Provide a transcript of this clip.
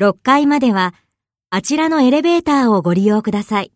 6階まではあちらのエレベーターをご利用ください。